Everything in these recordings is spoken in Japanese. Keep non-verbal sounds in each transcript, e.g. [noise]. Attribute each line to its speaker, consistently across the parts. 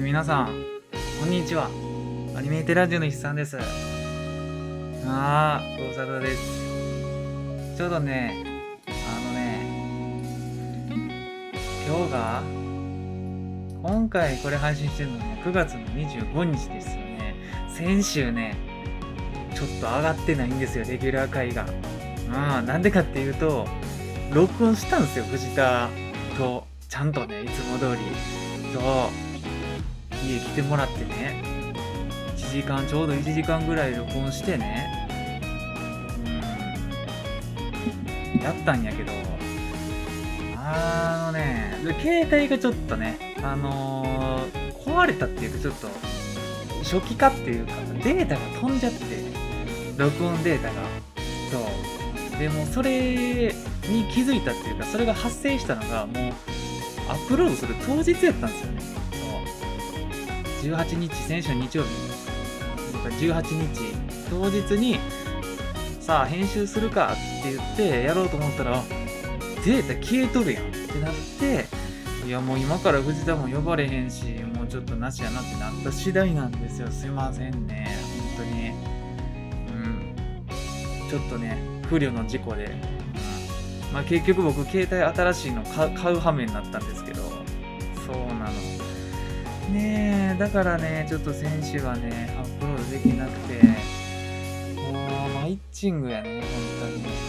Speaker 1: 皆さん、こんにちは。アニメーテラジオの筆さんです。あー、ご無沙汰です。ちょうどね、あのね、今日が、今回これ配信してるのね、9月の25日ですよね。先週ね、ちょっと上がってないんですよ、レギュラー回が。うん、なんでかっていうと、録音したんですよ、藤田と。ちゃんとね、いつも通り。そう。家来てもらってね。1時間、ちょうど1時間ぐらい録音してね。やったんやけど、あのね、携帯がちょっとね、あのー、壊れたっていうか、ちょっと、初期化っていうか、データが飛んじゃって、録音データが。そう。でも、それに気づいたっていうか、それが発生したのが、もう、アップロードする当日やったんですよね。18日、先週日曜日。18日、当日に、さあ、編集するかって言ってやろうと思ったら、データ消えとるやんってなって、いやもう今から藤田も呼ばれへんし、もうちょっとなしやなってなった次第なんですよ。すいませんね。本当に。うん。ちょっとね、不慮の事故でまあ、結局僕携帯新しいの買う羽目になったんですけどそうなのねえだからねちょっと先週はねアップロードできなくてもうマイッチングやね本当に。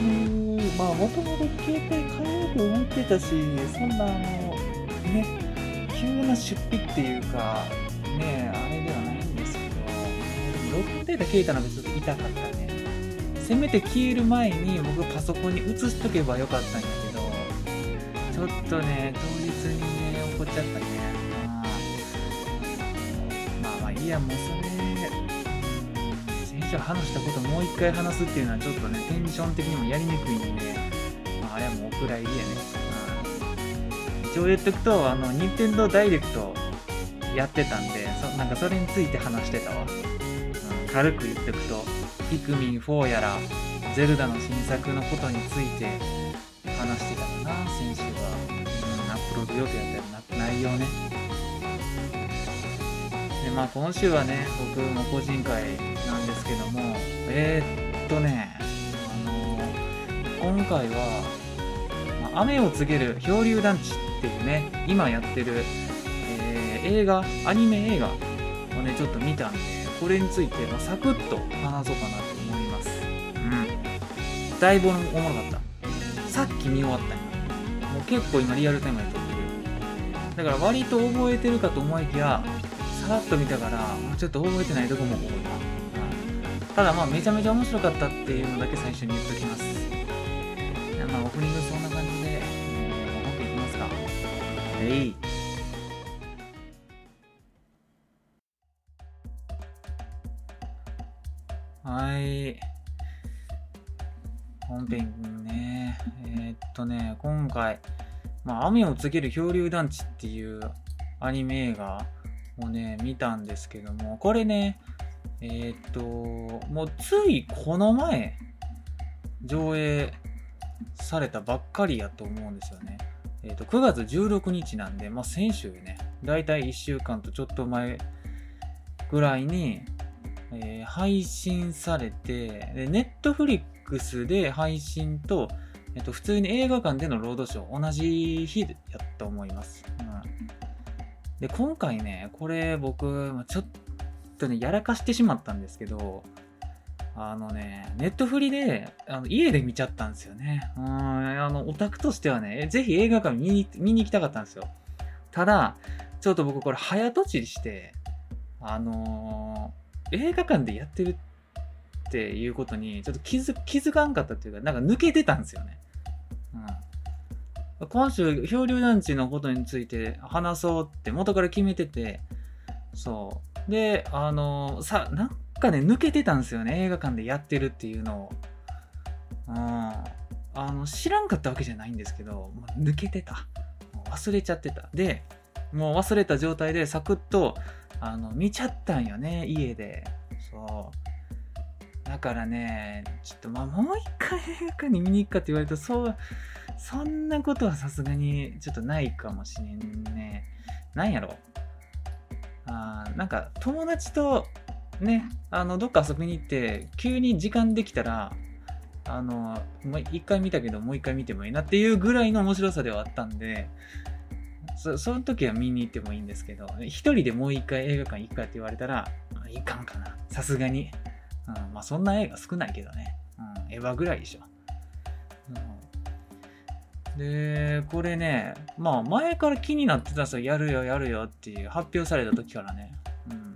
Speaker 1: うんまあもともと携帯買おうと思ってたしそんなあのね急な出費っていうかねあれではないんですけどロッテで消えたのがちょっと痛かったね。せめて消える前に僕パソコンに移しとけばよかったんやけどちょっとね当日にね怒っちゃったね。やもうそれ先週話したこともう一回話すっていうのはちょっとね。テンション的にもやりにくいんで、まあ、あれはもうお蔵入りやね、一応言っとくとあの任天堂ダイレクトやってたんでそなんかそれについて話してたわ、うん、軽く言っとくとピクミン4やらゼルダの新作のことについて話してたかな先週は、うん、アップロード予定やったよな内容ね。まあ今週はね僕も個人会なんですけどもえー、っとねあの、今回は、ま、雨を告げる漂流団地っていうね今やってる、えー、映画アニメ映画をねちょっと見たんでこれについて、まあ、サクッと話そうかなと思います。うん。だいぶおもろかった。さっき見終わったん。もう結構今リアルタイムで撮ってる。だから割と覚えてるかと思いきや、さらっと見たから、ちょっと覚えてないとこも多いな。うん、ただまあめちゃめちゃ面白かったっていうのだけ最初に言っときます。まあオープニングそんな感じで、えー、本編いきますか。えい。はい。本編ね。えー、っとね、今回、まあ、雨を告げる漂流団地っていうアニメ映画をね、見たんですけども、これね、えー、っと、もうついこの前、上映されたばっかりやと思うんですよね。えー、っと、9月16日なんで、まあ、先週ね、だいたい1週間とちょっと前ぐらいに、えー、配信されて、で、ネットフリックスで配信と、えっと、普通に映画館でのロードショー、同じ日やと思います。うん、で、今回ね、これ僕、ちょっとね、やらかしてしまったんですけど、あのね、ネットフリで、あの家で見ちゃったんですよね。うん、あの、オタクとしてはね、ぜひ映画館見に見に行きたかったんですよ。ただ、ちょっと僕これ早とちりして、あの映画館でやってるっていうことに、ちょっと気づ気づかんかったっていうか、なんか抜けてたんですよね。うん、今週、漂流団地のことについて話そうって元から決めてて、そう。で、あのさ、なんかね、抜けてたんですよね。映画館でやってるっていうのを。うん。あの、知らんかったわけじゃないんですけど、抜けてた。忘れちゃってた。で、もう忘れた状態でサクッと、あの、見ちゃったんよね、家で。そう。だからね、ちょっとまあもう一回映画館に見に行くかって言われると、そう、そんなことはさすがにちょっとないかもしれんね。なんやろ？あなんか友達とね、あの、どっか遊びに行って、急に時間できたら、あの、もう一回見たけどもう一回見てもいいなっていうぐらいの面白さではあったんで、そその時は見に行ってもいいんですけど、一人でもう一回映画館行くかって言われたら、いかんかな。さすがに。ん、まあそんな映画少ないけどね。うん、エヴァぐらいでしょ。うん、で、これね、まあ前から気になってたさ、やるよやるよっていう発表された時からね。うん。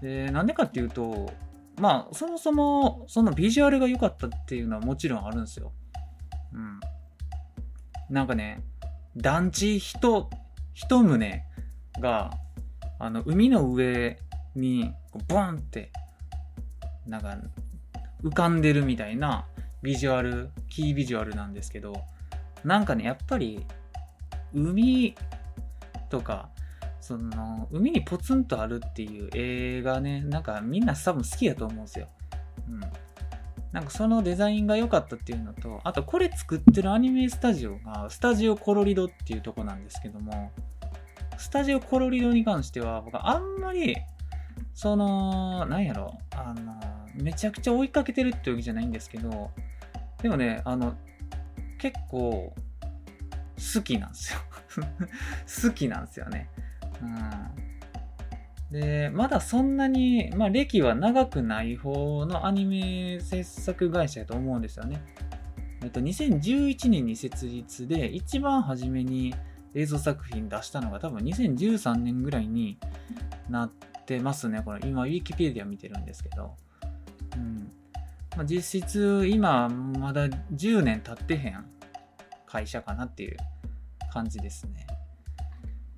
Speaker 1: で、なんでかっていうと、まあそもそもそのビジュアルが良かったっていうのはもちろんあるんですよ。うん。なんかね、団地一、一棟が、あの、海の上に、ボンって、なんか、浮かんでるみたいなビジュアル、キービジュアルなんですけど、なんかね、やっぱり、海とか、その、海にポツンとあるっていう映画ね、なんかみんな多分好きやと思うんですよ。うん。なんかそのデザインが良かったっていうのと、あとこれ作ってるアニメスタジオが、スタジオコロリドっていうとこなんですけども、スタジオコロリドに関しては、僕あんまり、その、なんやろ、あの、めちゃくちゃ追いかけてるってわけじゃないんですけど、でもね、あの、結構、好きなんですよ [laughs] 好きなんですよね。うん。で、まだそんなに、まあ、歴は長くない方のアニメ制作会社やと思うんですよね。えっと、2011年に設立で、一番初めに映像作品出したのが多分2013年ぐらいになってますね。これ今、ウィキペディア見てるんですけど。うんまあ、実質、今、まだ10年経ってへん会社かなっていう感じですね。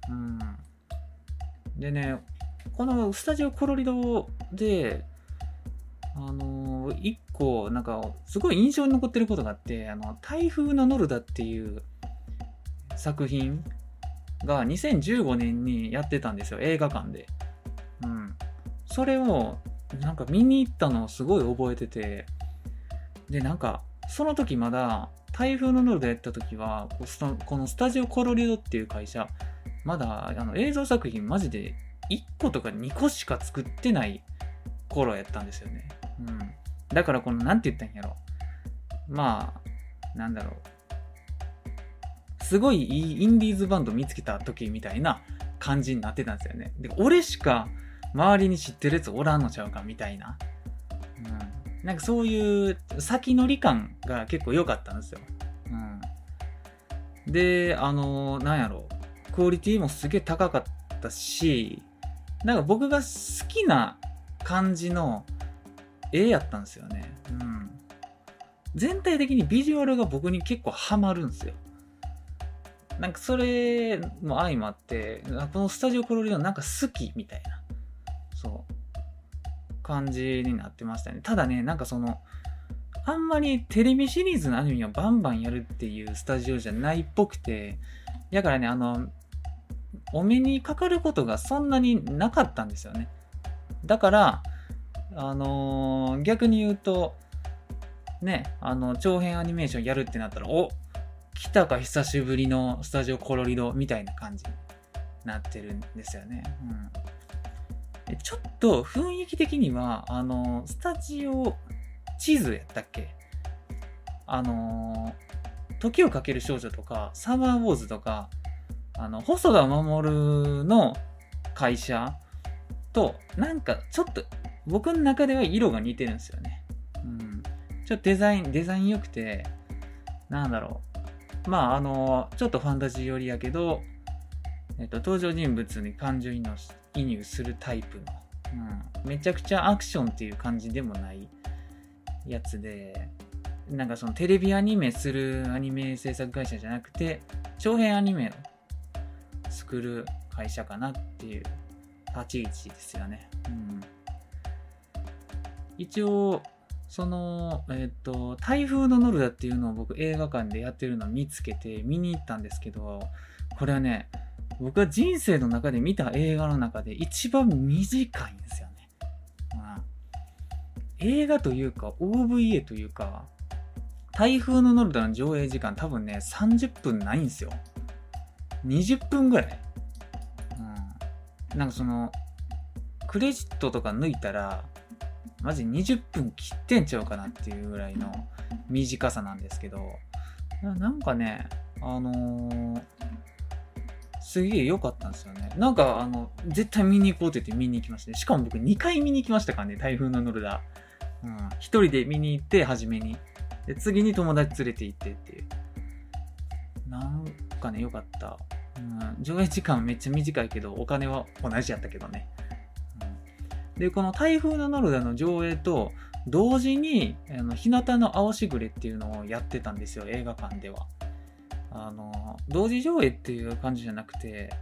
Speaker 1: うん。でね、このスタジオコロリドで、あのー、一個、なんか、すごい印象に残ってることがあって、あの、台風のノルダっていう作品が2015年にやってたんですよ、映画館で。うん。それを、なんか見に行ったのをすごい覚えてて、で、なんか、その時まだ、台風のノルダやった時は、このスタジオコロリドっていう会社、まだあの映像作品マジで1個とか2個しか作ってない頃やったんですよね。うん。だからこの、なんて言ったんやろ。まあ、なんだろう。すごいいいインディーズバンド見つけた時みたいな感じになってたんですよね。で、俺しか周りに知ってるやつおらんのちゃうかみたいな。うん。なんかそういう先乗り感が結構良かったんですよ。うん。で、あの、なんやろ。クオリティもすげえ高かったし、なんか僕が好きな感じの絵やったんですよね。うん。全体的にビジュアルが僕に結構ハマるんですよ。なんかそれも相まって、このスタジオコロリドなんか好きみたいな、そう、感じになってましたね。ただね、なんかその、あんまりテレビシリーズのアニメをバンバンやるっていうスタジオじゃないっぽくて、だからね、あの、お目にかかることがそんなになかったんですよね。だから、あのー、逆に言うと、ね、あの、長編アニメーションやるってなったら、お来たか久しぶりのスタジオコロリドみたいな感じになってるんですよね。うん。ちょっと雰囲気的には、あの、スタジオ地図やったっけ？あの時をかける少女とか、サマーウォーズとか、あの、細田守の会社と、なんかちょっと僕の中では色が似てるんですよね。うん。ちょっとデザイン、デザイン良くて、なんだろう。まあ、あの、ちょっとファンタジー寄りやけど、えっと、登場人物に感情移入するタイプの、うん、めちゃくちゃアクションっていう感じでもないやつで、なんかそのテレビアニメするアニメ制作会社じゃなくて、長編アニメ作る会社かなっていう立ち位置ですよね。うん、一応、その、えっ、ー、と、台風のノルダっていうのを僕映画館でやってるのを見つけて見に行ったんですけど、これはね、僕は人生の中で見た映画の中で一番短いんですよね。まあ、映画というか OVA というか、台風のノルダの上映時間多分ね、30分ないんですよ。20分ぐらいうんなんかその、クレジットとか抜いたら、マジ20分切ってんちゃうかなっていうぐらいの短さなんですけど、なんかね、あのー、すげえ良かったんですよね。なんか、あの、絶対見に行こうって言って見に行きましたね。しかも僕2回見に行きましたからね、台風のノルダ。うん。一人で見に行って、初めに。で、次に友達連れて行ってっていう。なんかね、良かった。うん。上映時間めっちゃ短いけど、お金は同じやったけどね。うん、で、この台風のノルダの上映と、同時に、あの、日向の青しぐれっていうのをやってたんですよ、映画館では。あの、同時上映っていう感じじゃなくて、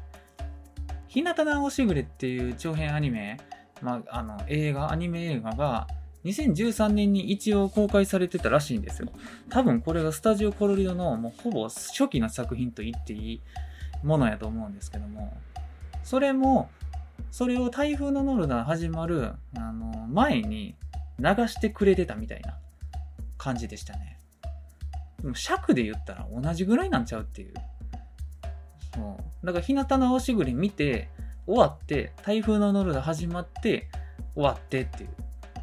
Speaker 1: 日向の青しぐれっていう長編アニメ、まあ、あの、映画、アニメ映画が、2013年に一応公開されてたらしいんですよ。多分これがスタジオコロリドのもうほぼ初期の作品と言っていいものやと思うんですけども、それも、それを台風のノルダ始まる、あの、前に流してくれてたみたいな感じでしたね。でも尺で言ったら同じぐらいなんちゃうっていう。そう。だから日向の青しぐり見て、終わって、台風のノルダ始まって、終わってっていう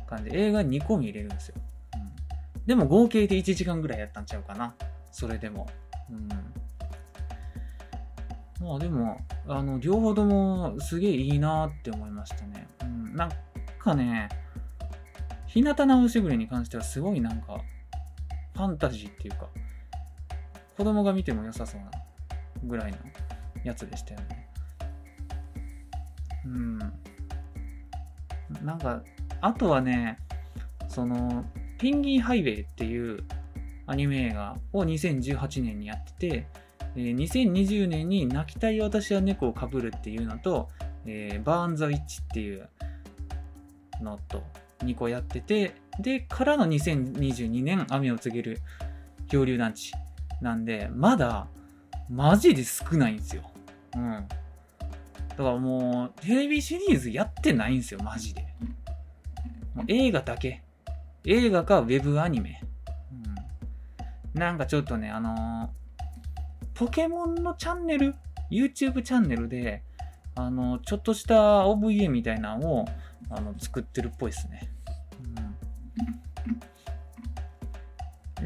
Speaker 1: 感じで、映画2個見入れるんですよ。うん。でも合計で1時間ぐらいやったんちゃうかな。それでも。うん。まあでも、あの、両方ともすげえいいなって思いましたね。うん。なんかね、日向直しぐれに関してはすごいなんか、ファンタジーっていうか、子供が見ても良さそうなぐらいのやつでしたよね。うん。なんか、あとはね、その、ペンギンハイウェイっていうアニメ映画を2018年にやってて、えー、2020年に泣きたい私は猫をかぶるっていうのと、えー、バーンザウィッチっていうのと、2個やってて、で、からの2022年、雨を告げる恐竜団地なんで、まだ、マジで少ないんですよ。うん。だからもう、テレビシリーズやってないんですよ、マジで。もう映画だけ。映画かウェブアニメ。うん。なんかちょっとね、あのー、ポケモンのチャンネル ?YouTube チャンネルで、あの、ちょっとした OVA みたいなのを、あの、作ってるっぽいですね。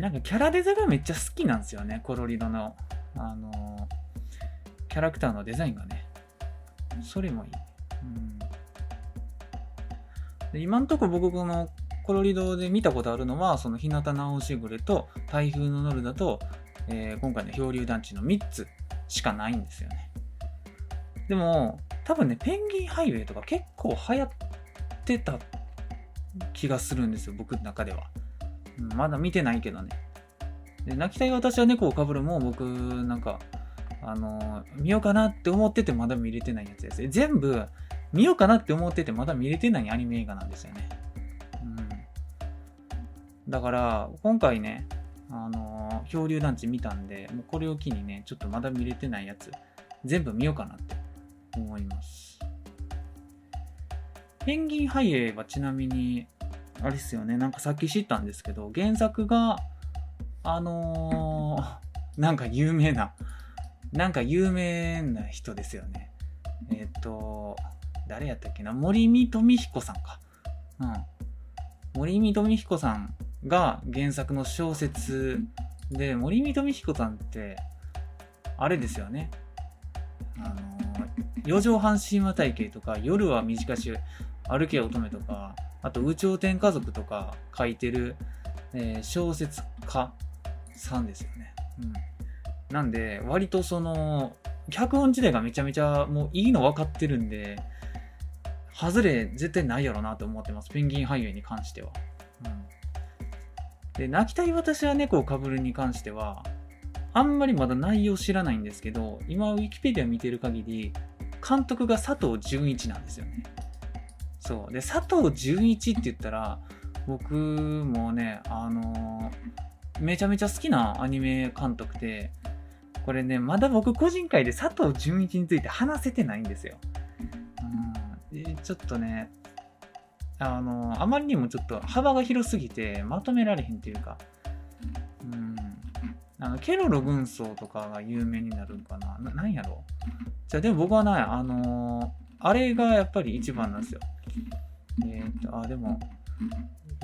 Speaker 1: なんかキャラデザがめっちゃ好きなんですよね、コロリドの。あのキャラクターのデザインがね。それもいい。うんで今んとこ僕このコロリドで見たことあるのは、その日向直しぐれと台風のノルダと、えー、今回の漂流団地の3つしかないんですよね。でも、多分ね、ペンギンハイウェイとか結構流行ってた気がするんですよ、僕の中では。まだ見てないけどね。で、泣きたい私は猫をかぶるも僕、なんか、あのー、見ようかなって思っててまだ見れてないやつですね。全部、見ようかなって思っててまだ見れてないアニメ映画なんですよね。うん。だから、今回ね、あのー、漂流団地見たんで、もうこれを機にね、ちょっとまだ見れてないやつ、全部見ようかなって思います。ペンギンハイウェイはちなみに、あれっすよね、なんかさっき知ったんですけど、原作が、あのー、[laughs] なんか有名な、なんか有名な人ですよね。えっ、ー、と、誰やったっけな、森見富彦さんか。うん。森見富彦さんが原作の小説で、森見富彦さんって、あれですよね。あのー、四畳半神話体系とか、夜は短し歩け乙女とか、あと、宇宙天家族とか書いてる、えー、小説家さんですよね。うん。なんで、割とその、脚本自体がめちゃめちゃもういいの分かってるんで、外れ絶対ないやろなと思ってます。ペンギン俳優に関しては。うん。で、泣きたい私は猫をかぶるに関しては、あんまりまだ内容知らないんですけど、今、ウィキペディア見てる限り、監督が佐藤純一なんですよね。そう。で、佐藤純一って言ったら、僕もね、あのー、めちゃめちゃ好きなアニメ監督で、これね、まだ僕個人会で佐藤純一について話せてないんですよ。うん、ちょっとね、あのー、あまりにもちょっと幅が広すぎてまとめられへんっていうか、うん、あのケロロ軍曹とかが有名になるんかなななんやろじゃあでも僕はね、あのーあれがやっぱり一番なんですよ。えっ、と、あ、でも、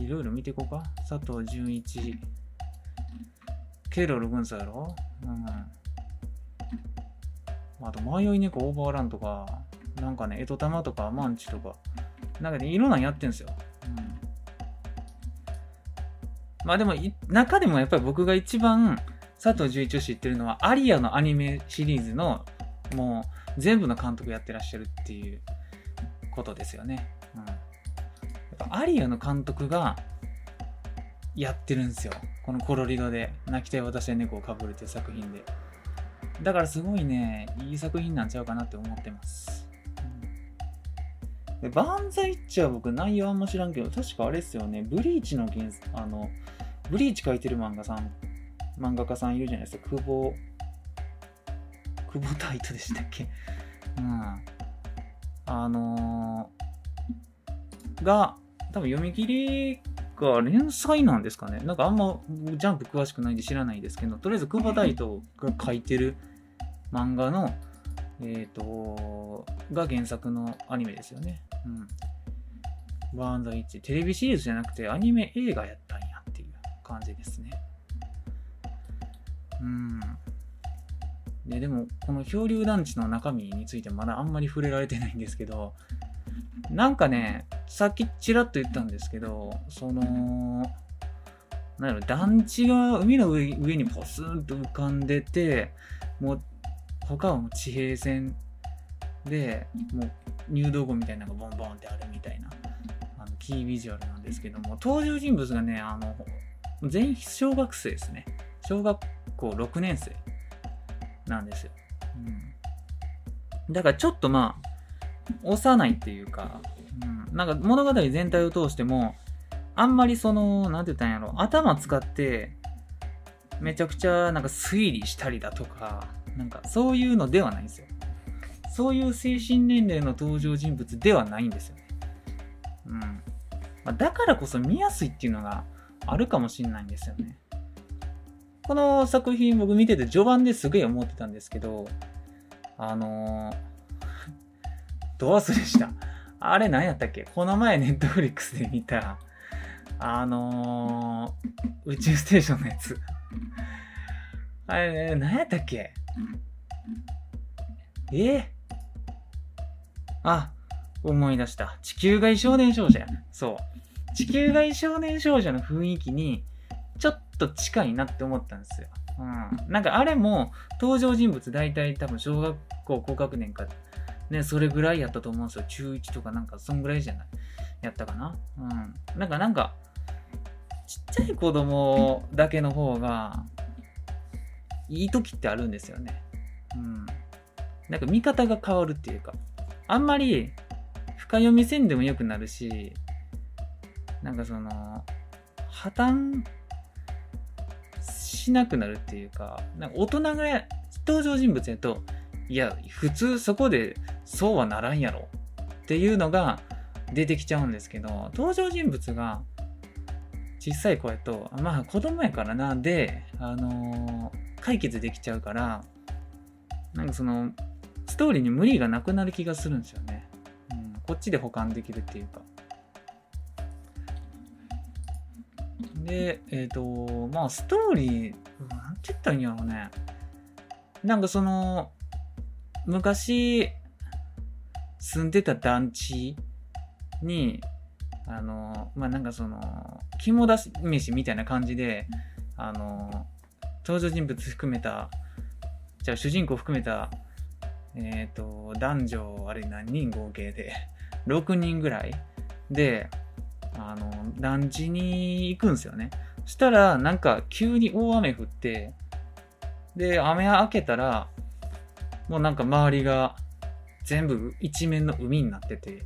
Speaker 1: いろいろ見ていこうか。佐藤純一。ケロル軍曹やろ？うん。あと、迷い猫オーバーランとか、なんかね、江戸玉とかマンチとか、なんかね、いろんなんやってんすよ。うん。まあでも、中でもやっぱり僕が一番佐藤純一を知ってるのは、アリアのアニメシリーズの、もう、全部の監督やってらっしゃるっていうことですよね。うん。やっぱアリアの監督が、やってるんですよ。このコロリドで、泣きたい私は猫をかぶるっていう作品で。だからすごいね、いい作品なんちゃうかなって思ってます。で、バンザイッチは僕内容あんま知らんけど、確かあれっすよね、ブリーチの原あの、ブリーチ書いてる漫画さん、漫画家さんいるじゃないですか、久保、久保タイトでしたっけ？うん。あのー、が、多分読み切りが連載なんですかねなんかあんまジャンプ詳しくないんで知らないですけど、とりあえず久保タイトが書いてる漫画の、えっ、ー、と、が原作のアニメですよね。うん。バーンザイッチ。テレビシリーズじゃなくてアニメ映画やったんやっていう感じですね。うん。で、でも、この漂流団地の中身についてまだあんまり触れられてないんですけど、なんかね、さっきちらっと言ったんですけど、その、なんやろ、団地が海の上にポスンと浮かんでて、もう他はもう地平線でもう入道後みたいなのがボンボンってあるみたいなあのキービジュアルなんですけども登場人物がねあの全員小学生ですね。小学校6年生。なんですよ、うん、だからちょっとまあ幼いっていうか、うん、なんか物語全体を通してもあんまりその何て言ったんやろ頭使ってめちゃくちゃなんか推理したりだとかなんかそういうのではないんですよ。そういう精神年齢の登場人物ではないんですよね。うん。ま、だからこそ見やすいっていうのがあるかもしれないんですよね。この作品僕見てて序盤ですげえ思ってたんですけど、あのー、[laughs] ど忘れした。あれ何やったっけ？この前ネットフリックスで見た、あのー、宇宙ステーションのやつ。あれ、何やったっけ？え、あ、思い出した。地球外少年少女や。そう。地球外少年少女の雰囲気に、ちょっと近いなって思ったんですよ。うん。なんかあれも、登場人物大体多分小学校高学年か、ね、それぐらいやったと思うんですよ。中1とかなんかそんぐらいじゃない。やったかな。うん。なんかなんか、ちっちゃい子供だけの方が、いい時ってあるんですよね。うん。なんか見方が変わるっていうか、あんまり深読みせんでもよくなるし、なんかその、破綻しなくなるっていうか、なんか大人が登場人物やと、いや、普通そこでそうはならんやろっていうのが出てきちゃうんですけど、登場人物が小さい子やと、まあ子供やからな、で、あのー解決できちゃうから、なんかその、ストーリーに無理がなくなる気がするんですよね。うん、こっちで保管できるっていうか。で、えっ、ー、と、まあ、ストーリー、なんて言ったらいいんやろうね。なんかその、昔、住んでた団地に、あの、まあ、なんかその、肝出し飯みたいな感じで、あの、登場人物含めた、じゃあ主人公含めた、えっ、ー、と、男女、あれ何人合計で、[laughs] 6人ぐらいで、あの、団地に行くんですよね。そしたら、なんか急に大雨降って、で、雨明けたら、もうなんか周りが全部一面の海になってて、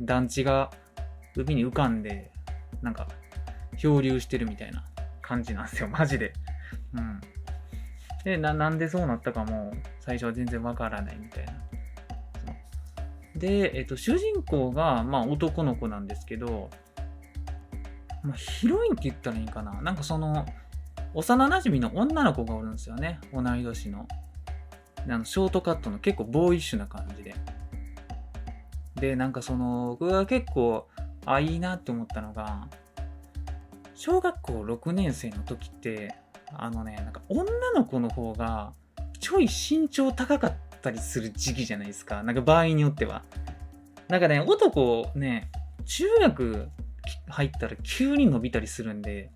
Speaker 1: 団地が海に浮かんで、なんか漂流してるみたいな感じなんですよ、マジで。うん。で、な、なんでそうなったかも、最初は全然わからないみたいな。で、えっと、主人公が、まあ、男の子なんですけど、まあ、ヒロインって言ったらいいかな。なんかその、幼馴染の女の子がおるんですよね。同い年の。あのショートカットの結構ボーイッシュな感じで。で、なんかその、僕が結構、あ、いいなって思ったのが、小学校6年生の時って、あのね、なんか女の子の方が、ちょい身長高かったりする時期じゃないですか。なんか場合によっては。なんかね、男ね、中学入ったら急に伸びたりするんで、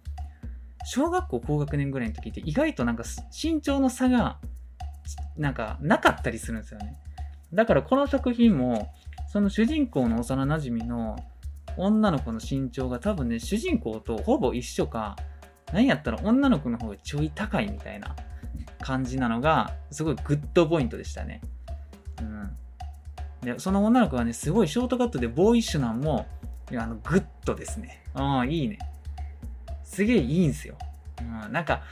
Speaker 1: 小学校高学年ぐらいの時って意外となんか身長の差がなんかなかったりするんですよね。だからこの作品もその主人公の幼馴染の女の子の身長が多分ね主人公とほぼ一緒か何やったら女の子の方がちょい高いみたいな感じなのがすごいグッドポイントでしたね。うん。で、その女の子はね、すごいショートカットでボーイッシュなんも、あの、グッドですね。うん、いいね。すげえいいんすよ。うん、なんか、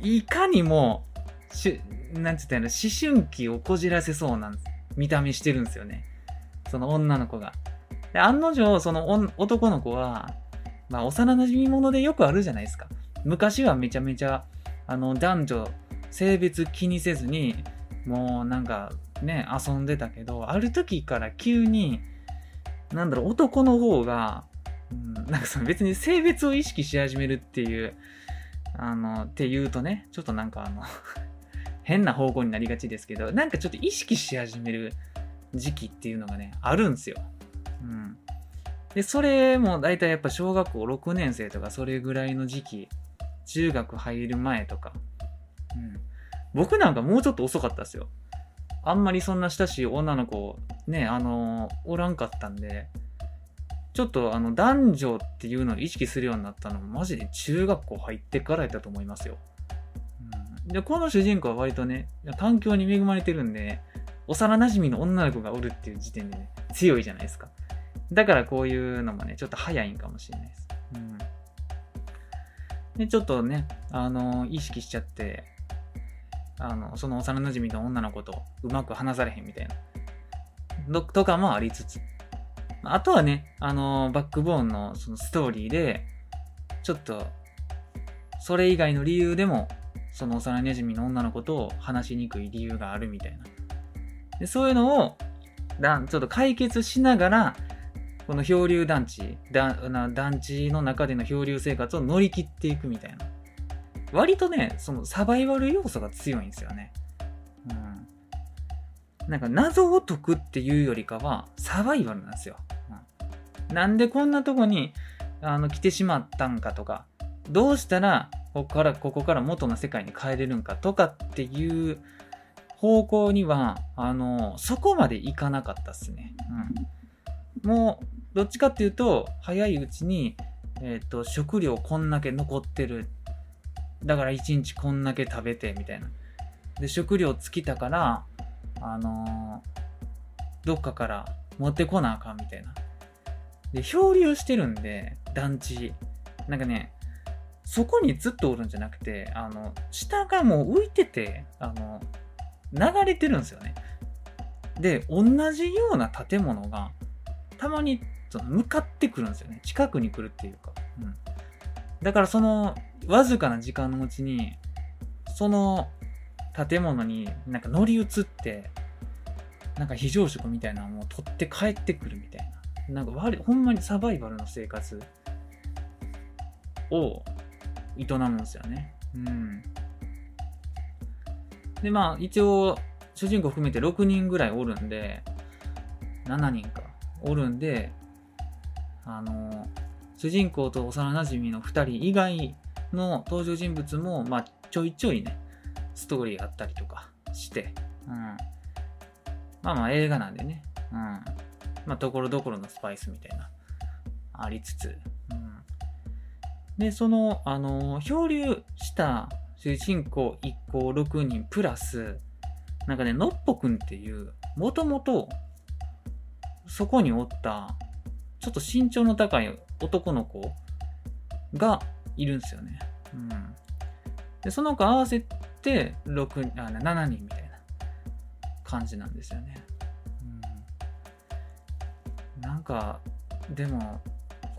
Speaker 1: いかにも、しなんつったら、思春期をこじらせそうなん見た目してるんですよね。その女の子が。で、案の定、その男の子は、まあ、幼馴染ものでよくあるじゃないですか。昔はめちゃめちゃ、あの、男女、性別気にせずに、もうなんかね、遊んでたけど、ある時から急に、なんだろう、男の方が、うん、なんかその別に性別を意識し始めるっていう、あの、って言うとね、ちょっとなんかあの [laughs] 変な方向になりがちですけど、なんかちょっと意識し始める時期っていうのがね、あるんですよ。うん。で、それも大体やっぱ小学校6年生とかそれぐらいの時期、中学入る前とか、うん。僕なんかもうちょっと遅かったですよ。あんまりそんな親しい女の子、ね、あのおらんかったんで、ちょっとあの男女っていうのを意識するようになったのもマジで中学校入ってからやったと思いますよ。うん、で、この主人公は割とね、環境に恵まれてるんで、幼馴染の女の子がおるっていう時点でね、強いじゃないですか。だからこういうのもね、ちょっと早いんかもしれないです。うん。で、ちょっとね、あの意識しちゃって、あの、その幼馴染の女の子とうまく話されへんみたいな。とかもありつつ。あとはね、あの、バックボーンのそのストーリーで、ちょっと、それ以外の理由でも、その幼馴染の女の子と話しにくい理由があるみたいな。でそういうのを、だちょっと解決しながら、この漂流団地、団地の中での漂流生活を乗り切っていくみたいな。割とね、そのサバイバル要素が強いんですよね。うん。なんか謎を解くっていうよりかは、サバイバルなんですよ。うん、なんでこんなとこにあの来てしまったんかとか、どうしたらここからここから元の世界に帰れるんかとかっていう方向には、あの、そこまでいかなかったっすね。うん。もう、どっちかっていうと、早いうちに、えっ、ー、と、食料こんだけ残ってる。だから一日こんだけ食べてみたいな。で、食料尽きたから、あのー、どっかから持ってこなあかんみたいな。で、漂流してるんで、団地。なんかね、そこにずっとおるんじゃなくて、あの、下がもう浮いてて、あの、流れてるんですよね。で、同じような建物が、たまにその向かってくるんですよね。近くに来るっていうか。うん。だからそのわずかな時間のうちに、その建物になんか乗り移って、なんか非常食みたいなのを取って帰ってくるみたいな。なんか悪ほんまにサバイバルの生活を営むんですよね。うん。で、まあ一応、主人公含めて6人ぐらいおるんで、7人か、おるんで、あの、主人公と幼馴染の2人以外の登場人物も、まあ、ちょいちょいね、ストーリーあったりとかして、うん。まあまあ映画なんでね、うん。まあ、ところどころのスパイスみたいな、ありつつ、うん。で、その、あの、漂流した主人公1行6人プラス、なんかね、のっぽくんっていう、もともと、そこにおった、ちょっと身長の高い男の子がいるんですよね。うん。で、その子合わせて6あ7人みたいな感じなんですよね。うん。なんか、でも、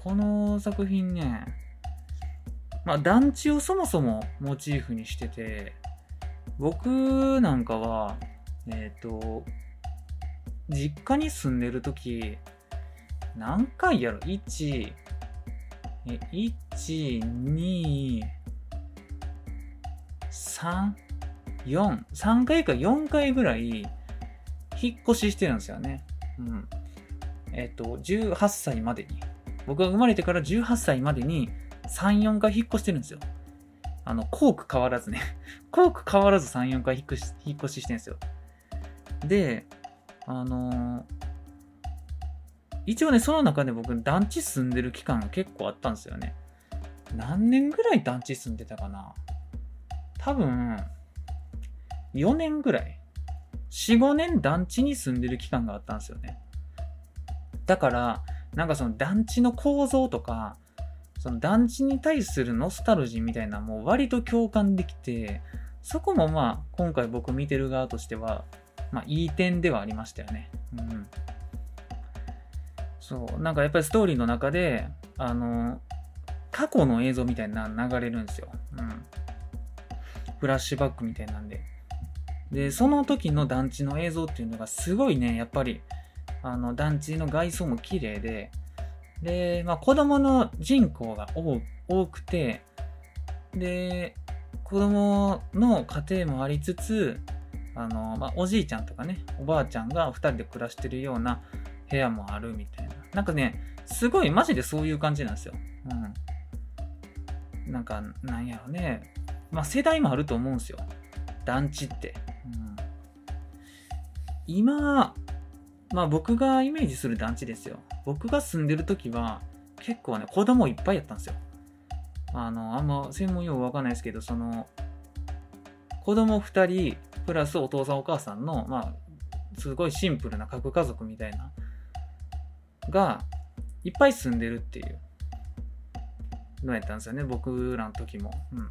Speaker 1: この作品ね、まあ団地をそもそもモチーフにしてて、僕なんかは、えっ、ー、と、実家に住んでる時何回やろ ?1、1、2、3、4、3回か4回ぐらい引っ越ししてるんですよね。うん。えっ、と、18歳までに。僕が生まれてから18歳までに3、4回引っ越してるんですよ。あの、コーク変わらずね。[laughs] コーク変わらず3、4回引っ越し引っ越ししてるんですよ。で、あのー、一応ね、その中で僕、団地住んでる期間が結構あったんですよね。何年ぐらい団地住んでたかな？多分、4年ぐらい。4、5年団地に住んでる期間があったんですよね。だから、なんかその団地の構造とか、その団地に対するノスタルジーみたいなもう割と共感できて、そこもまあ今回僕見てる側としては、まあいい点ではありましたよね。うん。そう、なんかやっぱりストーリーの中で、あの、過去の映像みたいな流れるんですよ。うん。フラッシュバックみたいなんで。で、その時の団地の映像っていうのがすごいね、やっぱり、あの、団地の外装も綺麗で、で、まあ、子供の人口が多くて、で、子供の家庭もありつつ、あの、まあ、おじいちゃんとかね、おばあちゃんが2人で暮らしてるような部屋もあるみたいな。なんかね、すごいマジでそういう感じなんですよ。うん。なんか、なんやろね。まあ、世代もあると思うんですよ。団地って。うん、今、まあ僕がイメージする団地ですよ。僕が住んでる時は結構ね、子供いっぱいやったんですよ。あの、あんま専門用語わかんないですけど、その、子供2人プラスお父さんお母さんの、まあ、すごいシンプルな核家族みたいな、が、いっぱい住んでるっていうのやったんですよね、僕らの時も。うん。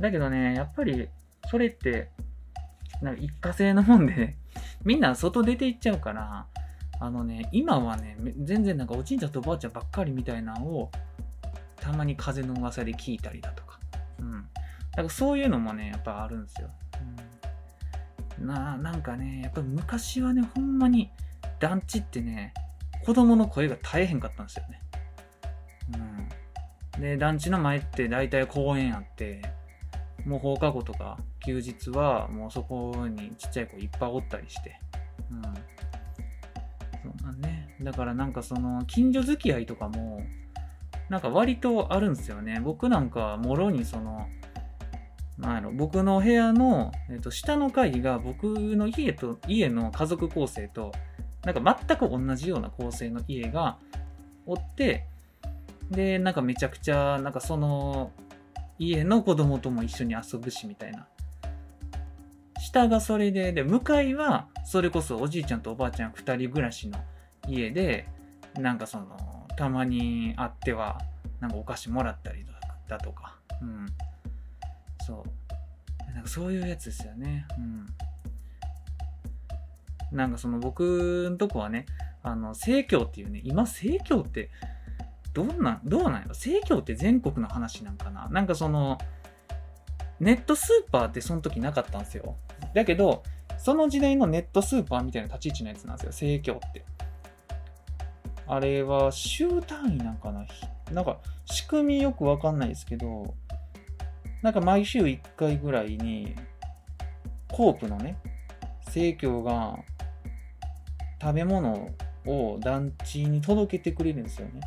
Speaker 1: だけどね、やっぱり、それって、なんか一過性のもんでね、[laughs] みんな外出て行っちゃうから、あのね、今はね、全然なんかおじいちゃんとおばあちゃんばっかりみたいなのを、たまに風の噂で聞いたりだとか。うん。だからそういうのもね、やっぱあるんですよ。うん、な、なんかね、やっぱ昔はね、ほんまに団地ってね、子供の声が大変かったんですよね。うん。で、団地の前って大体公園あって、もう放課後とか休日はもうそこにちっちゃい子いっぱいおったりして。うん。そうなんね。だからなんかその近所付き合いとかもなんか割とあるんですよね。僕なんかもろにその、なんやろ、僕の部屋の、えっと、下の階が僕の家と、家の家族構成と、なんか全く同じような構成の家がおって、で、なんかめちゃくちゃ、なんかその、家の子供とも一緒に遊ぶしみたいな。下がそれで、で、向かいは、それこそおじいちゃんとおばあちゃん二人暮らしの家で、なんかその、たまに会っては、なんかお菓子もらったりだとか、うん。そう。なんかそういうやつですよね。うん。なんかその僕のとこはね、あの、生協っていうね、今生協ってどんな、どうなんやろ？生協って全国の話なんかな？なんかその、ネットスーパーってその時なかったんですよ。だけど、その時代のネットスーパーみたいな立ち位置のやつなんですよ、生協って。あれは週単位なんかな？なんか仕組みよくわかんないですけど、なんか毎週1回ぐらいに、コープのね、生協が食べ物を団地に届けてくれるんですよね。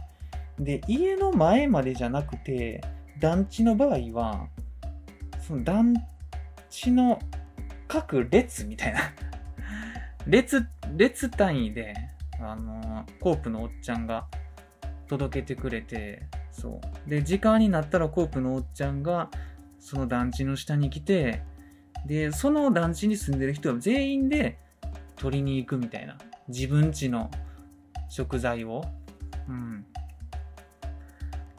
Speaker 1: で、家の前までじゃなくて、団地の場合は、その団地の各列みたいな列、列単位で、あの、コープのおっちゃんが届けてくれて、そう。で、時間になったらコープのおっちゃんが、その団地の下に来て、で、その団地に住んでる人は全員で取りに行くみたいな。自分家の食材を。うん。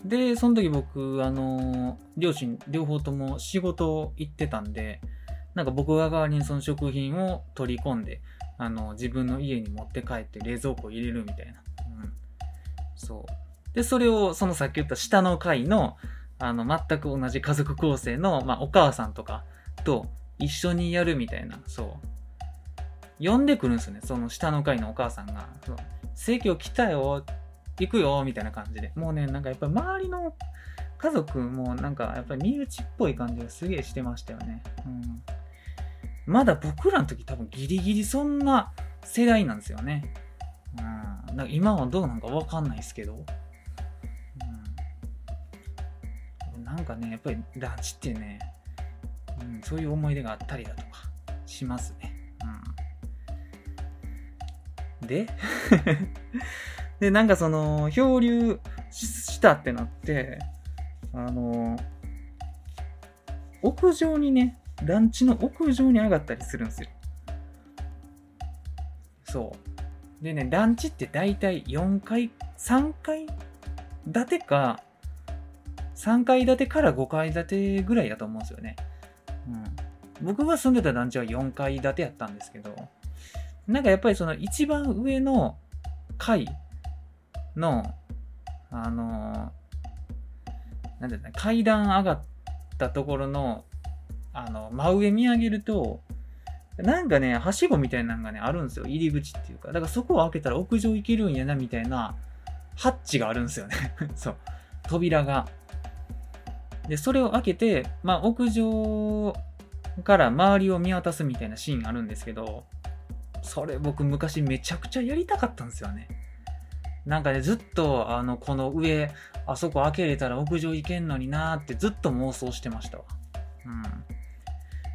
Speaker 1: で、その時僕、あの、両親、両方とも仕事行ってたんで、なんか僕が代わりにその食品を取り込んで、あの、自分の家に持って帰って冷蔵庫入れるみたいな。うん。そう。で、それを、そのさっき言った下の階の、あの、全く同じ家族構成の、まあ、お母さんとかと一緒にやるみたいな、そう。呼んでくるんですよね。その下の階のお母さんが。そう生協来たよ、行くよ、みたいな感じで。もうね、なんかやっぱり周りの家族もなんかやっぱり身内っぽい感じがすげえしてましたよね。うん。まだ僕らの時多分ギリギリそんな世代なんですよね。うん。なんか今はどうなんかわかんないですけど。うん。なんかね、やっぱり団地ってね、ん、そういう思い出があったりだとかしますね。うん。で [laughs] で、なんかその、漂流したってなって、あの、屋上にね、団地の屋上に上がったりするんですよ。そう。でね、団地って大体4階、3階建てか、3階建てから5階建てぐらいだと思うんですよね。うん。僕が住んでた団地は4階建てやったんですけど、なんかやっぱりその一番上の階の、あのー、なんていう、階段上がったところの、あの、真上見上げると、なんかね、はしごみたいなのがね、あるんですよ。入り口っていうか。だからそこを開けたら屋上行けるんやな、みたいな、ハッチがあるんですよね。[laughs] そう。扉が。で、それを開けて、まあ、屋上から周りを見渡すみたいなシーンあるんですけど、それ僕昔めちゃくちゃやりたかったんですよね。なんかね、ずっと、あの、この上、あそこ開けれたら屋上行けんのになーってずっと妄想してましたわ。うん。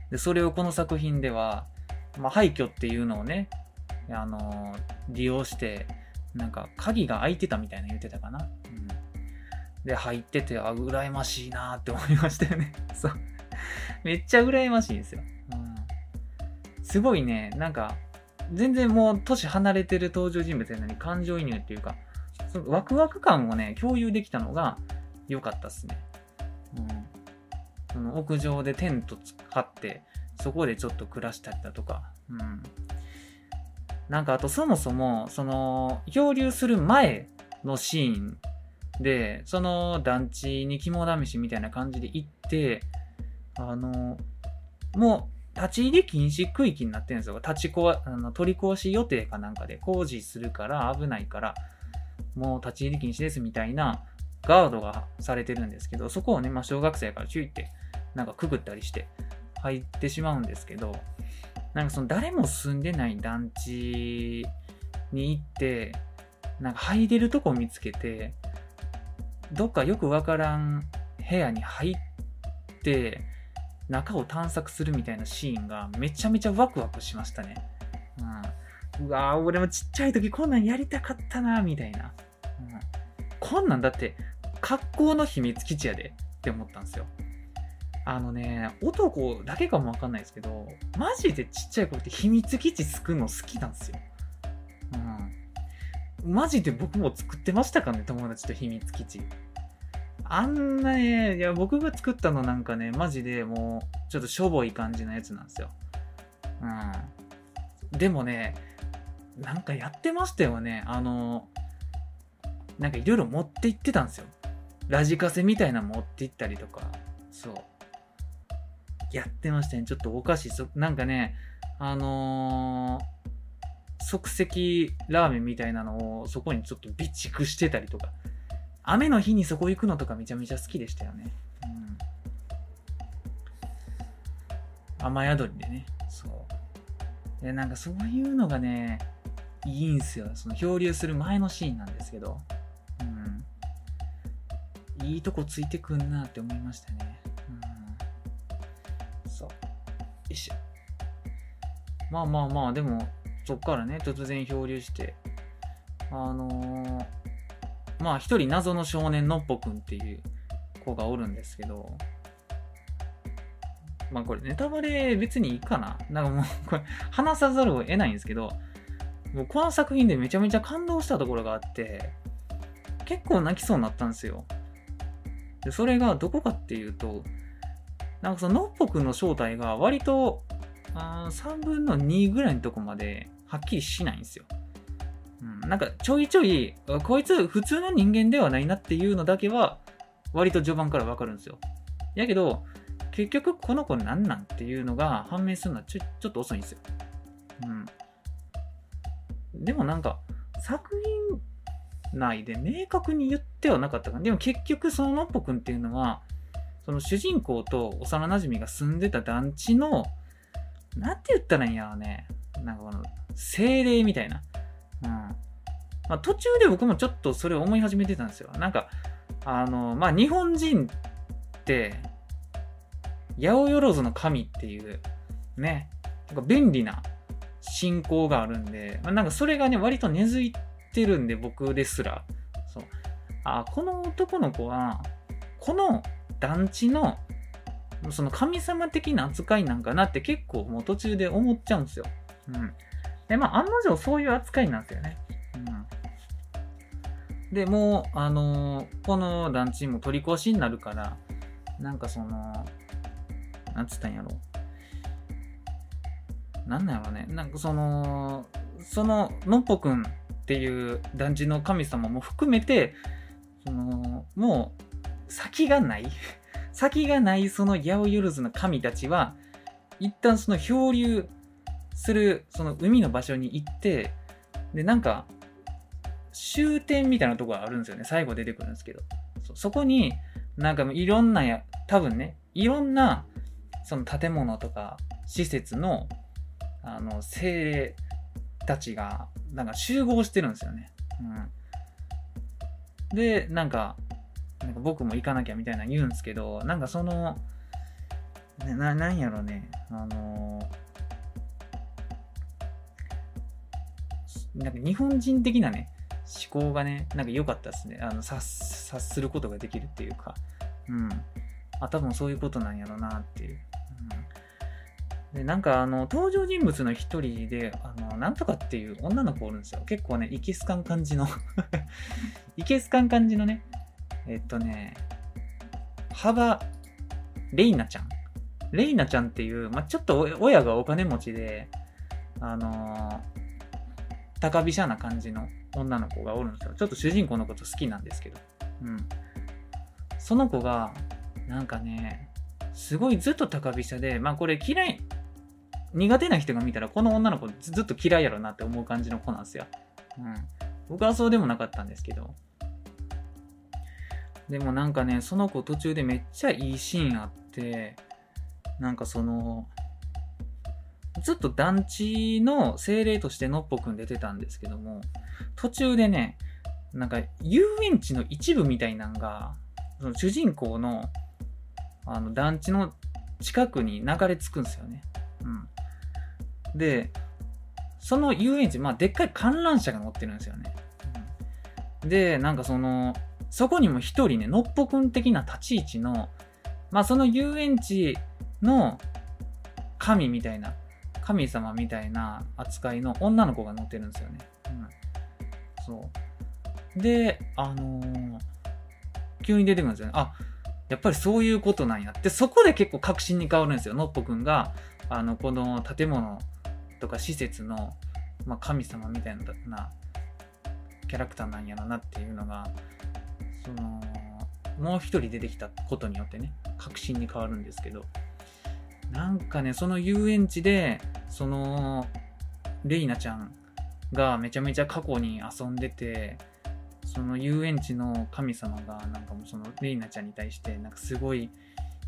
Speaker 1: で、それをこの作品では、まあ、廃墟っていうのをね、あのー、利用して、なんか鍵が開いてたみたいな言ってたかな。うん。で、入ってて、あ、羨ましいなーって思いましたよね。[laughs] そう。めっちゃ羨ましいんですよ。うん。すごいね、なんか、全然もう年離れてる登場人物やのに感情移入っていうか、そのワクワク感をね、共有できたのが良かったっすね。うん。その屋上でテント張って、そこでちょっと暮らしたりだとか、うん。なんかあとそもそも、その、漂流する前のシーンで、その団地に肝試しみたいな感じで行って、あの、もう立ち入り禁止区域になってるんですよ。立ち壊、あの取り壊し予定かなんかで工事するから危ないから、もう立ち入り禁止ですみたいなガードがされてるんですけど、そこをね、まあ、小学生から注意って、なんかくぐったりして入ってしまうんですけど、なんかその誰も住んでない団地に行って、なんか入れるとこ見つけて、どっかよくわからん部屋に入って、中を探索するみたいなシーンがめちゃめちゃワクワクしましたね。うん、うわぁ、俺もちっちゃい時こんなんやりたかったなみたいな。うん、こんなんだって、格好の秘密基地やでって思ったんですよ。あのね、男だけかもわかんないですけど、マジでちっちゃい頃って秘密基地作るの好きなんですよ。うん。マジで僕も作ってましたかね、友達と秘密基地。あんなね、いや、僕が作ったのなんかね、マジでもう、ちょっとしょぼい感じのやつなんですよ。うん。でもね、なんかやってましたよね。あの、なんかいろいろ持って行ってたんですよ。ラジカセみたいなの持って行ったりとか。そう。やってましたね。ちょっとおかしい。なんかね、あのー、即席ラーメンみたいなのをそこにちょっと備蓄してたりとか。雨の日にそこ行くのとかめちゃめちゃ好きでしたよね。うん。雨宿りでね。そう。で、なんかそういうのがね、いいんすよ。その漂流する前のシーンなんですけど。うん。いいとこついてくんなって思いましたね。うん。そう。よいしょ。まあまあまあ、でも、そっからね、突然漂流して、あのーまあ一人謎の少年のっぽくんっていう子がおるんですけど、まあこれネタバレ別にいいかななんかもうこれ話さざるを得ないんですけど、もうこの作品でめちゃめちゃ感動したところがあって、結構泣きそうになったんですよ。で、それがどこかっていうと、なんかそののっぽくんの正体が割と3分の2ぐらいのとこまではっきりしないんですよ。うん、なんかちょいちょい、こいつ普通の人間ではないなっていうのだけは、割と序盤からわかるんですよ。やけど、結局この子なんなんっていうのが判明するのはちょちょっと遅いんですよ。うん。でもなんか、作品内で明確に言ってはなかったかな。でも結局、そののっぽくんっていうのは、その主人公と幼馴染が住んでた団地の、なんて言ったらいいんやろね。なんかこの、精霊みたいな。うん。まあ途中で僕もちょっとそれを思い始めてたんですよ。なんか、あの、まあ日本人って、八百万の神っていう、ね、なんか便利な信仰があるんで、まあ、なんかそれがね、割と根付いてるんで、僕ですら。そう。あ、この男の子は、この団地の、その神様的な扱いなんかなって結構もう途中で思っちゃうんですよ。うん。で、まあ、案の定そういう扱いなんですよね。うん。で、もう、あのー、この団地も取り越しになるから、なんかその、なんつったんやろなんなんやろね。なんかその、その、のっぽくんっていう団地の神様も含めて、その、もう、先がない [laughs] 先がないその八百万の神たちは、一旦その漂流する、その海の場所に行って、で、なんか、終点みたいなとこがあるんですよね。最後出てくるんですけど。そこに、なんかいろんなや、多分ね、いろんな、その建物とか施設の、あの、精霊たちが、なんか集合してるんですよね。うん。で、なんか、なんか僕も行かなきゃみたいな言うんですけど、なんかその、な、なんやろね、あのなんか日本人的なね、思考がね、なんか良かったですね。あの、察、することができるっていうか、うん。あ、多分そういうことなんやろなっていう。うん、で、なんかあの、登場人物の一人で、あの、なんとかっていう女の子おるんですよ。結構ね、いけすかん感じのいけすかん感じのね、えっとね、幅、レイナちゃん。レイナちゃんっていう、まあ、ちょっと親がお金持ちで、あのー、高飛車な感じの女の子がおるんですよ。ちょっと主人公のこと好きなんですけど。うん。その子が、なんかね、すごいずっと高飛車で、まあこれ嫌い、苦手な人が見たらこの女の子ずっと嫌いやろなって思う感じの子なんですよ。うん。僕はそうでもなかったんですけど。でもなんかね、その子途中でめっちゃいいシーンあって、なんかその、ずっと団地の精霊としてのっぽくん出てたんですけども、途中でね、なんか遊園地の一部みたいなんが、その主人公のあの団地の近くに流れ着くんですよね。うん。で、その遊園地、まあ、でっかい観覧車が乗ってるんですよね。うん、で、なんかその、そこにも一人ね、のっぽくん的な立ち位置の、まあその遊園地の神みたいな、神様みたいな扱いの女の子が乗ってるんですよね。うん。そう。で、あのー、急に出てくるんですよね。あ、やっぱりそういうことなんやって、そこで結構確信に変わるんですよ。のっぽくんが、あの、この建物とか施設の、まあ、神様みたいなキャラクターなんやろなっていうのが、そのもう一人出てきたことによってね確信に変わるんですけどなんかねその遊園地でそのレイナちゃんがめちゃめちゃ過去に遊んでてその遊園地の神様がなんかもうそのレイナちゃんに対してなんかすごい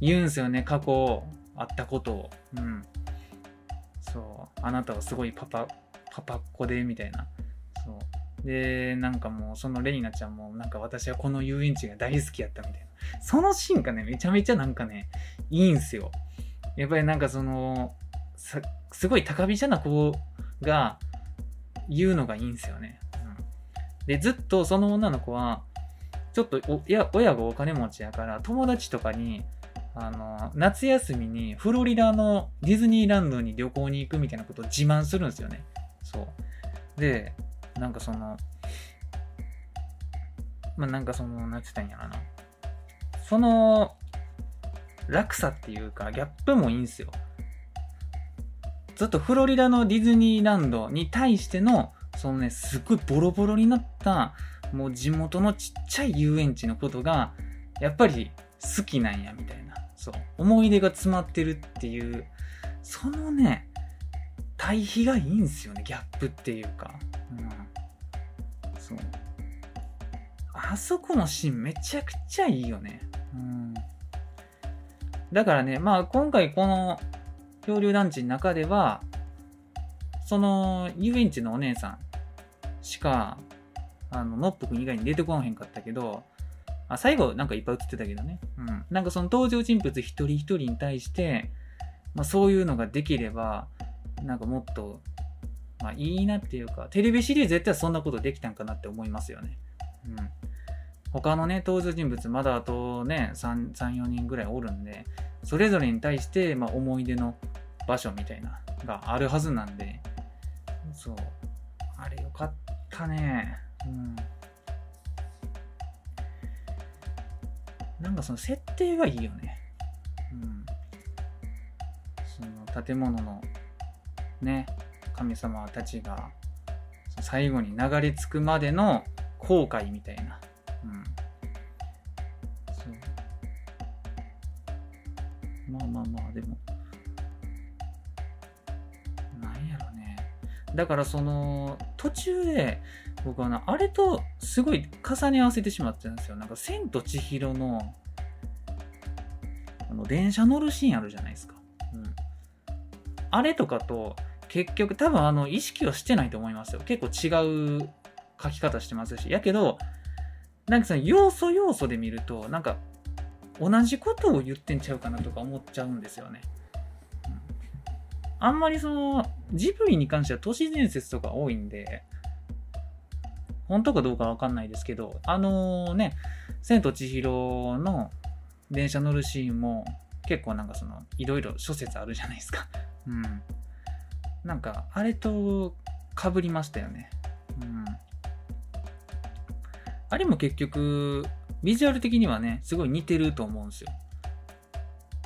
Speaker 1: 言うんすよね過去あったことを。うん。そう。あなたはすごいパパパパっ子でみたいな。そう。で、なんかもう、そのレイナちゃんも、なんか私はこの遊園地が大好きやったみたいな。そのシーンがね、めちゃめちゃなんかね、いいんすよ。やっぱりなんかその、すごい高飛車な子が言うのがいいんですよね。うん、で、ずっとその女の子は、ちょっとおや親がお金持ちやから、友達とかに、あの、夏休みにフロリダのディズニーランドに旅行に行くみたいなことを自慢するんですよね。そう。で、なんかその、まあ、なんかその、なんて言ったんやろな。その、落差っていうか、ギャップもいいんすよ。ずっとフロリダのディズニーランドに対しての、そのね、すっごいボロボロになった、もう地元のちっちゃい遊園地のことが、やっぱり好きなんや、みたいな。そう。思い出が詰まってるっていう、そのね、対比がいいんですよね、ギャップっていうか。うん。そう。あそこのシーンめちゃくちゃいいよね。うん。だからね、まあ今回この漂流団地の中では、その遊園地のお姉さんしか、あの、のっぽくん以外に出てこなへんかったけど、あ、最後なんかいっぱい映ってたけどね。うん。なんかその登場人物一人一人に対して、まあそういうのができれば、なんかもっと、まあいいなっていうか、テレビシリーズ絶対そんなことできたんかなって思いますよね。うん。他のね、登場人物まだあとね、3、3 4人ぐらいおるんで、それぞれに対して、まあ思い出の場所みたいな、があるはずなんで、そう。あれよかったね。うん。なんかその設定がいいよね。うん。その建物のね、神様たちが最後に流れ着くまでの後悔みたいな。うん。そう。まあまあまあ、でも。なんやろね。だからその、途中で、僕はな、あれとすごい重ね合わせてしまってたんですよ。なんか、千と千尋の、あの、電車乗るシーンあるじゃないですか。うん。あれとかと、結局多分あの意識はしてないと思いますよ。結構違う書き方してますし。やけど、なんかその要素要素で見ると、なんか同じことを言ってんちゃうかなとか思っちゃうんですよね。あんまりそのジブリに関しては都市伝説とか多いんで、本当かどうかわかんないですけど、あの、ね、千と千尋の電車乗るシーンも結構なんかそのいろいろ諸説あるじゃないですか。うん。なんか、あれと被りましたよね。あれも結局、ビジュアル的にはね、すごい似てると思うんですよ。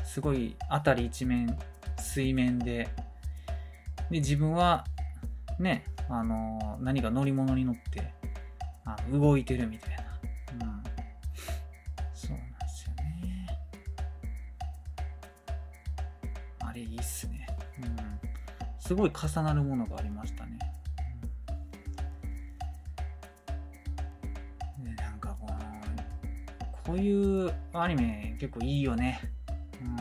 Speaker 1: すごい、辺り一面、水面で、で、自分は、ね、あのー、何か乗り物に乗って、あ動いてるみたいな。うん。そうなんですよね。あれいいっすね。うん。すごい重なるものがありましこういうアニメ結構いいよね。うん。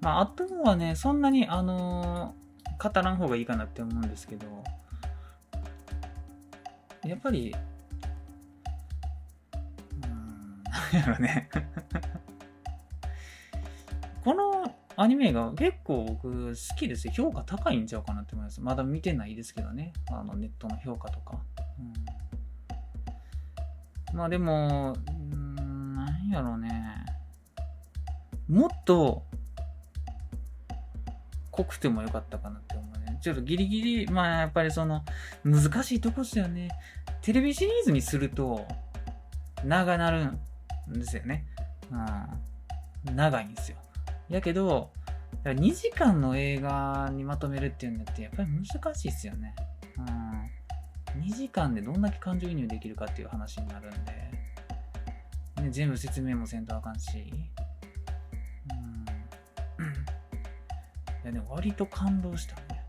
Speaker 1: まあ、あとはね、そんなに、あのー、語らん方がいいかなって思うんですけど、やっぱり、うん、なんやろねアニメが結構僕好きですよ。評価高いんちゃうかなって思います。まだ見てないですけどね。あのネットの評価とか。うん、まあでも、うん、なんやろうね。もっと濃くてもよかったかなって思うね。ちょっとギリギリ、まあやっぱりその難しいとこですよね。テレビシリーズにすると長なるんですよね。うん、長いんですよ。やけど、2時間の映画にまとめるっていうんだってやっぱり難しいっすよね。うん。2時間でどんだけ感情移入できるかっていう話になるんで、ね、全部説明もせんとあかんし。うん。[clears throat] いやでも割と感動したね。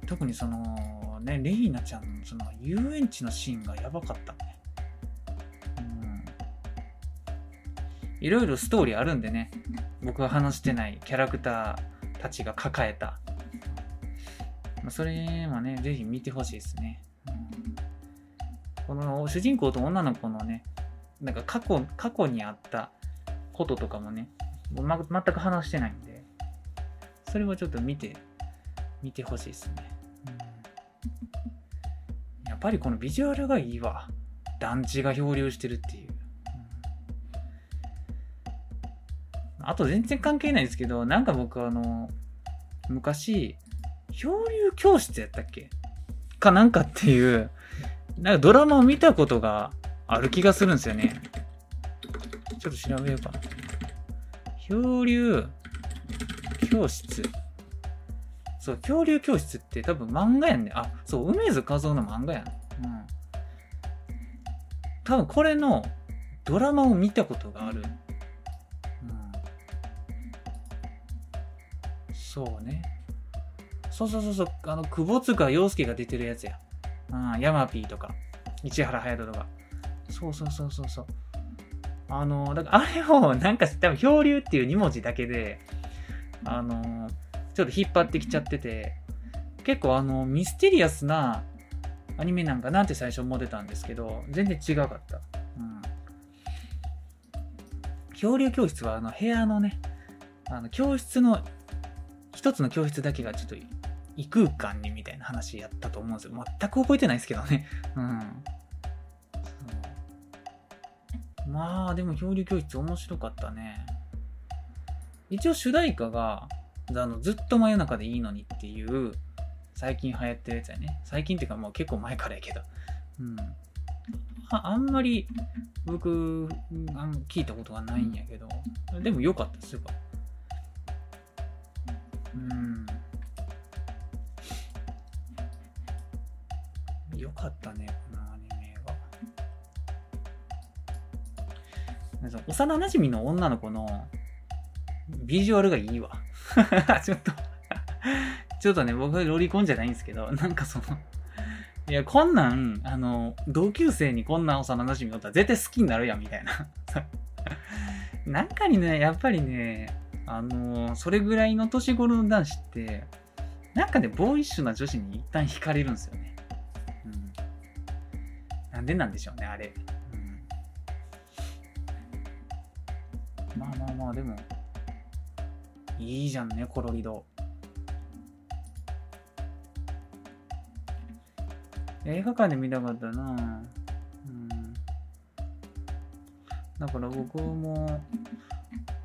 Speaker 1: うん、特にその、ね、レイナちゃんのその遊園地のシーンがやばかったいろいろストーリーあるんでね、僕が話してないキャラクターたちが抱えた。まあ、それもね、ぜひ見てほしいですね、この主人公と女の子のね、なんか過去、過去にあったこととかもね、ま、全く話してないんで、それはちょっと見て、見てほしいですね、やっぱりこのビジュアルがいいわ。団地が漂流してるっていう。あと全然関係ないですけど、なんか僕あの、昔、漂流教室やったっけ？かなんかっていう、なんかドラマを見たことがある気がするんですよね。ちょっと調べようか。漂流教室。そう、恐竜教室って多分漫画やんね。あ、そう、梅津和夫の漫画やん。うん。多分これのドラマを見たことがある。そうね。そうそうそうそう、あの、久保塚洋介が出てるやつや。うん、ヤマピーとか、市原隼人とか。そうそうそうそうそう。あの、だからあれをなんか多分漂流っていう2文字だけで、あの、ちょっと引っ張ってきちゃってて、結構あの、ミステリアスなアニメなんかなって最初思ってたんですけど、全然違かった。うん。漂流教室はあの部屋のね、あの教室の一つの教室だけがちょっと異空間にみたいな話やったと思うんですよ。全く覚えてないですけどね。うん。まあ、でも漂流教室面白かったね。一応主題歌が、あのずっと真夜中でいいのにっていう、最近流行ってるやつやね。最近っていうかもう結構前からやけど。うん。ああんまり僕あ聞いたことがないんやけど、でも良かったですよ。うん。良かったね、このアニメが。幼馴染の女の子のビジュアルがいいわ。[laughs] ちょっとちょっとね、僕はロリコンじゃないんですけど、なんかそのいや、こんなん、あの、同級生にこんな幼馴染みおったら絶対好きになるやん、みたいな。[laughs] なんかにね、やっぱりね、あの、それぐらいの年頃の男子って、なんかね、ボーイッシュな女子に一旦惹かれるんですよね。うん。なんでなんでしょうね、あれ。うん。まあまあまあ、でも、いいじゃんね、コロリド。映画館で見たかったなうん。だから僕も、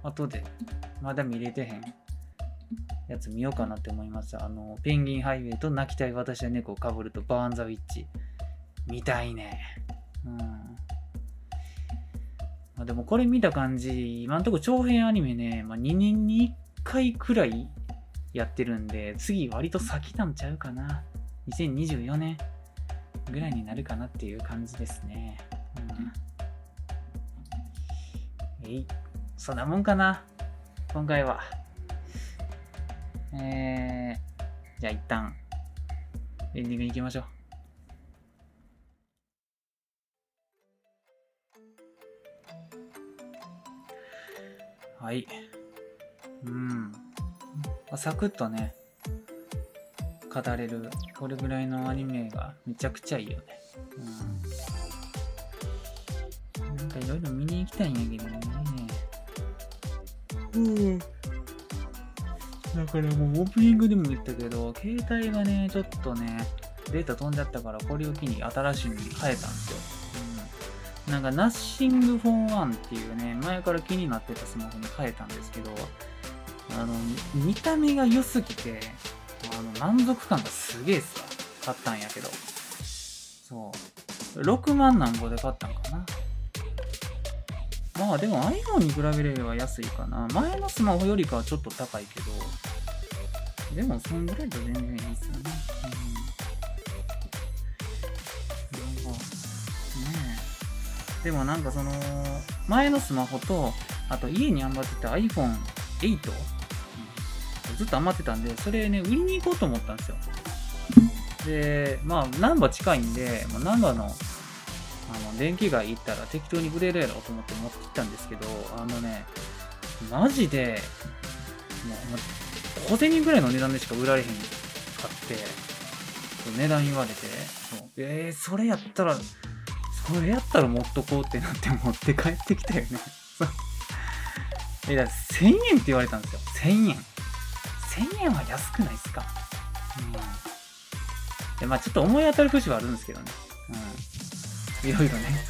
Speaker 1: 後で、まだ見れてへんやつ見ようかなって思います。あの、ペンギンハイウェイと泣きたい私は猫をかぶるとバーンザウィッチ。見たいね。うん。まあ、でもこれ見た感じ、今んとこ長編アニメね、まあ、2年に1回くらいやってるんで、次割と先なんちゃうかな。2024年。ぐらいになるかなっていう感じですね。うん。えい。そんなもんかな。今回は。えー、じゃあ一旦、エンディングに行きましょう。はい。うん。サクッとね、語れるこれぐらいのアニメがめちゃくちゃいいよね。うん。なんかいろいろ見に行きたいんやけどね。だからもうオープニングでも言ったけど、携帯がね、ちょっとね、データ飛んじゃったから、これを機に新しいのに変えたんですよ。うん。なんか、ナッシングフォンワンっていうね、前から気になってたスマホに変えたんですけど、あの、見た目が良すぎて、あの、満足感がすげえさ、買ったんやけど。そう。6万なんぼで買ったんかな。まあでも iPhone に比べれば安いかな。前のスマホよりかはちょっと高いけど、でもそんぐらいと全然いいっすよね。うん。なんか、ねでもなんかその、前のスマホと、あと家に余ってた iPhone8 ずっと余ってたんで、それね、売りに行こうと思ったんですよ。で、まあ、ナンバー近いんで、まあ、ナンバーの、あの、電気街行ったら適当に売れるやろうと思って持ってきたんですけど、あのね、マジで、もう、小銭ぐらいの値段でしか売られへんかって、値段言われて、そうえー、それやったら、それやったら持っとこうってなって持って帰ってきたよね。[laughs] そう。え、だ1000円って言われたんですよ。1000円。1000円は安くないですか？うん。で、まあちょっと思い当たる節はあるんですけどね。うん。いろいろね。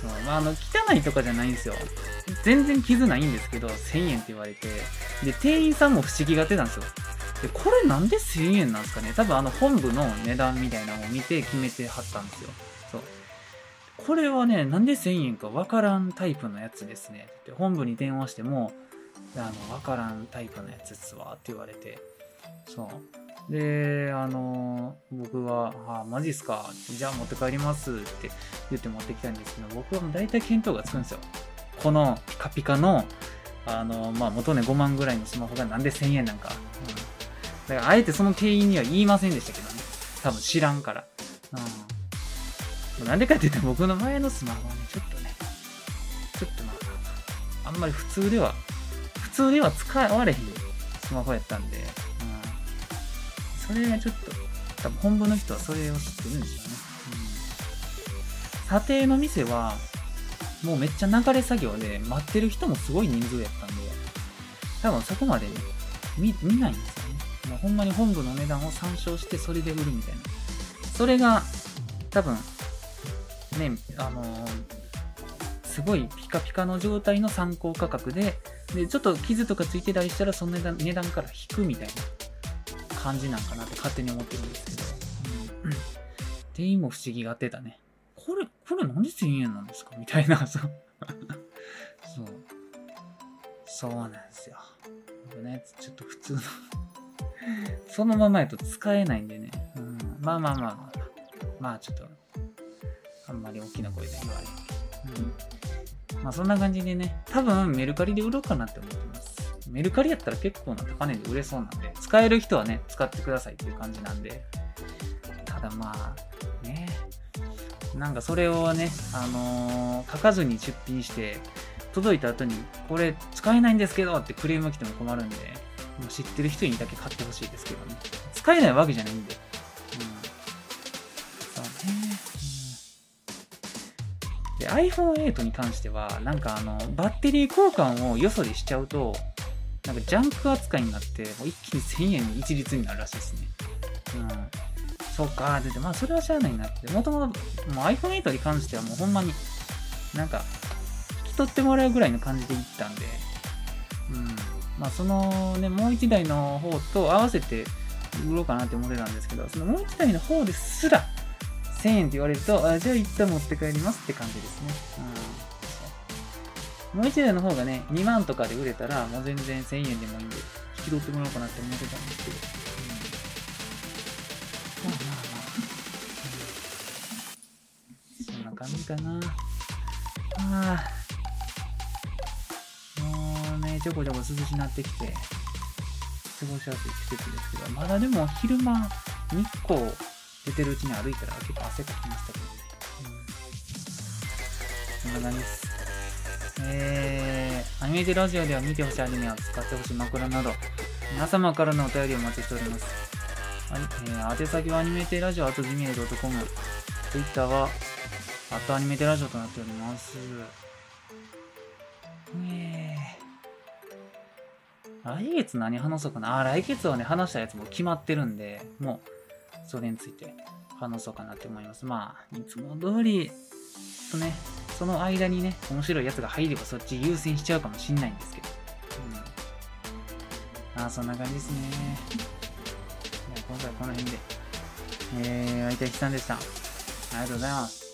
Speaker 1: そうまあ、あの、汚いとかじゃないんですよ。全然傷ないんですけど、1000円って言われて。で、店員さんも不思議が出たんですよ。で、これなんで1000円なんですかね？多分あの本部の値段みたいなのを見て決めてはったんですよ。そう。これはね、なんで1000円かわからんタイプのやつですね。で本部に電話しても、あの、わからんタイプのやつですわって言われて、そう。で、あの、僕は、あ、マジっすか？じゃあ持って帰りますって言って持ってきたんですけど、僕はもう大体見当がつくんですよ。このピカピカのあの、まあ、元ね5万ぐらいのスマホがなんで1000円なんか。うん。だから、あえてその店員には言いませんでしたけどね。多分知らんから。うん。なんでかって言ったら僕の前のスマホはね、ちょっとね、ちょっとまあ、あんまり普通では、普通では使われへんスマホやったんで、うん。それがちょっと、多分本部の人はそれを知ってるんでしょうね。うん。査定の店は、もうめっちゃ流れ作業で、待ってる人もすごい人数やったんで、多分そこまでね、見見ないんですよね。もうほんまに本部の値段を参照してそれで売るみたいな。それが、多分、ね、あのーすごいピカピカの状態の参考価格で、で、ちょっと傷とかついてたりしたら、その値段値段から引くみたいな感じなんかなって勝手に思ってるんですけど、うん、店員も不思議がってたね。これ、これなんで1000円なんですか？みたいな、[laughs] そう。そう。そうなんですよ。僕ね、ちょっと普通の [laughs] そのままやと使えないんでね。うん、まあまあまあまあ。まあちょっと、あんまり大きな声で言われへんけど。うん。まあそんな感じでね、多分メルカリで売ろうかなって思ってます。メルカリやったら結構な高値で売れそうなんで、使える人はね、使ってくださいっていう感じなんで。ただまあ、ね。なんかそれをね、あのー書かずに出品して、届いた後に、これ使えないんですけどってクレーム来ても困るんで、もう知ってる人にだけ買ってほしいですけどね。使えないわけじゃないんで。うん。そうね。うん、で、iPhone8 に関しては、なんかあの、バッテリー交換をよそでしちゃうと、なんかジャンク扱いになって、もう一気に1000円に一律になるらしいですね。うん。そうか、で、まあ、それはしゃあないなって。もともと、iPhone8 に関してはもうほんまに、なんか、引き取ってもらうぐらいの感じでいったんで、うん。まあ、そのね、もう一台の方と合わせて売ろうかなって思ってたんですけど、そのもう一台の方ですら、1000円って言われると、あじゃあ一旦持って帰りますって感じですね。うん。もう一台の方がね、2万とかで売れたら、もう全然1000円でもいいんで、引き取ってもらおうかなって思ってたんですけど。うん。まあまあまあ。そんな感じかな。ああ。もうね、ちょこちょこ涼しなってきて、過ごしやすい季節ですけど、まだでも昼間、日光出てるうちに歩いたら結構汗かきましたけどね。うん、そんな感じです。えー、アニメーテラジオでは見てほしいアニメを使ってほしい枕など、皆様からのお便りをお待ちしております。はい、えー、宛先はアニメーテラジオ、あと gmail.com、Twitter は、あとアニメーテラジオとなっております。えー、来月何話そうかな？あ、来月はね、話したやつも決まってるんで、もう、それについて話そうかなって思います。まあ、いつも通り、とね、その間にね、面白いやつが入ればそっち優先しちゃうかもしんないんですけど。うん。あー、そんな感じですね。じゃあ今回はこの辺で。えー、相手ひさんでした。ありがとうございます。